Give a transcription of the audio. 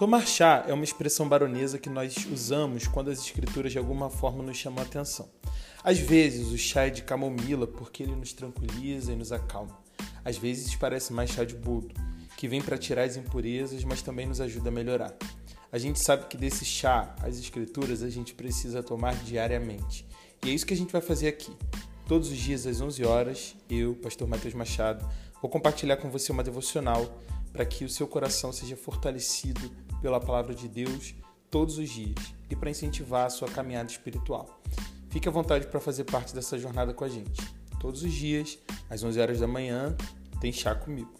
Tomar chá é uma expressão baronesa que nós usamos quando as escrituras de alguma forma nos chamam a atenção. Às vezes o chá é de camomila porque ele nos tranquiliza e nos acalma. Às vezes parece mais chá de boldo, que vem para tirar as impurezas, mas também nos ajuda a melhorar. A gente sabe que desse chá, as escrituras, a gente precisa tomar diariamente. E é isso que a gente vai fazer aqui. Todos os dias às 11 horas, eu, pastor Matheus Machado, vou compartilhar com você uma devocional para que o seu coração seja fortalecido pela palavra de Deus todos os dias e para incentivar a sua caminhada espiritual. Fique à vontade para fazer parte dessa jornada com a gente. Todos os dias, às 11 horas da manhã, tem chá comigo.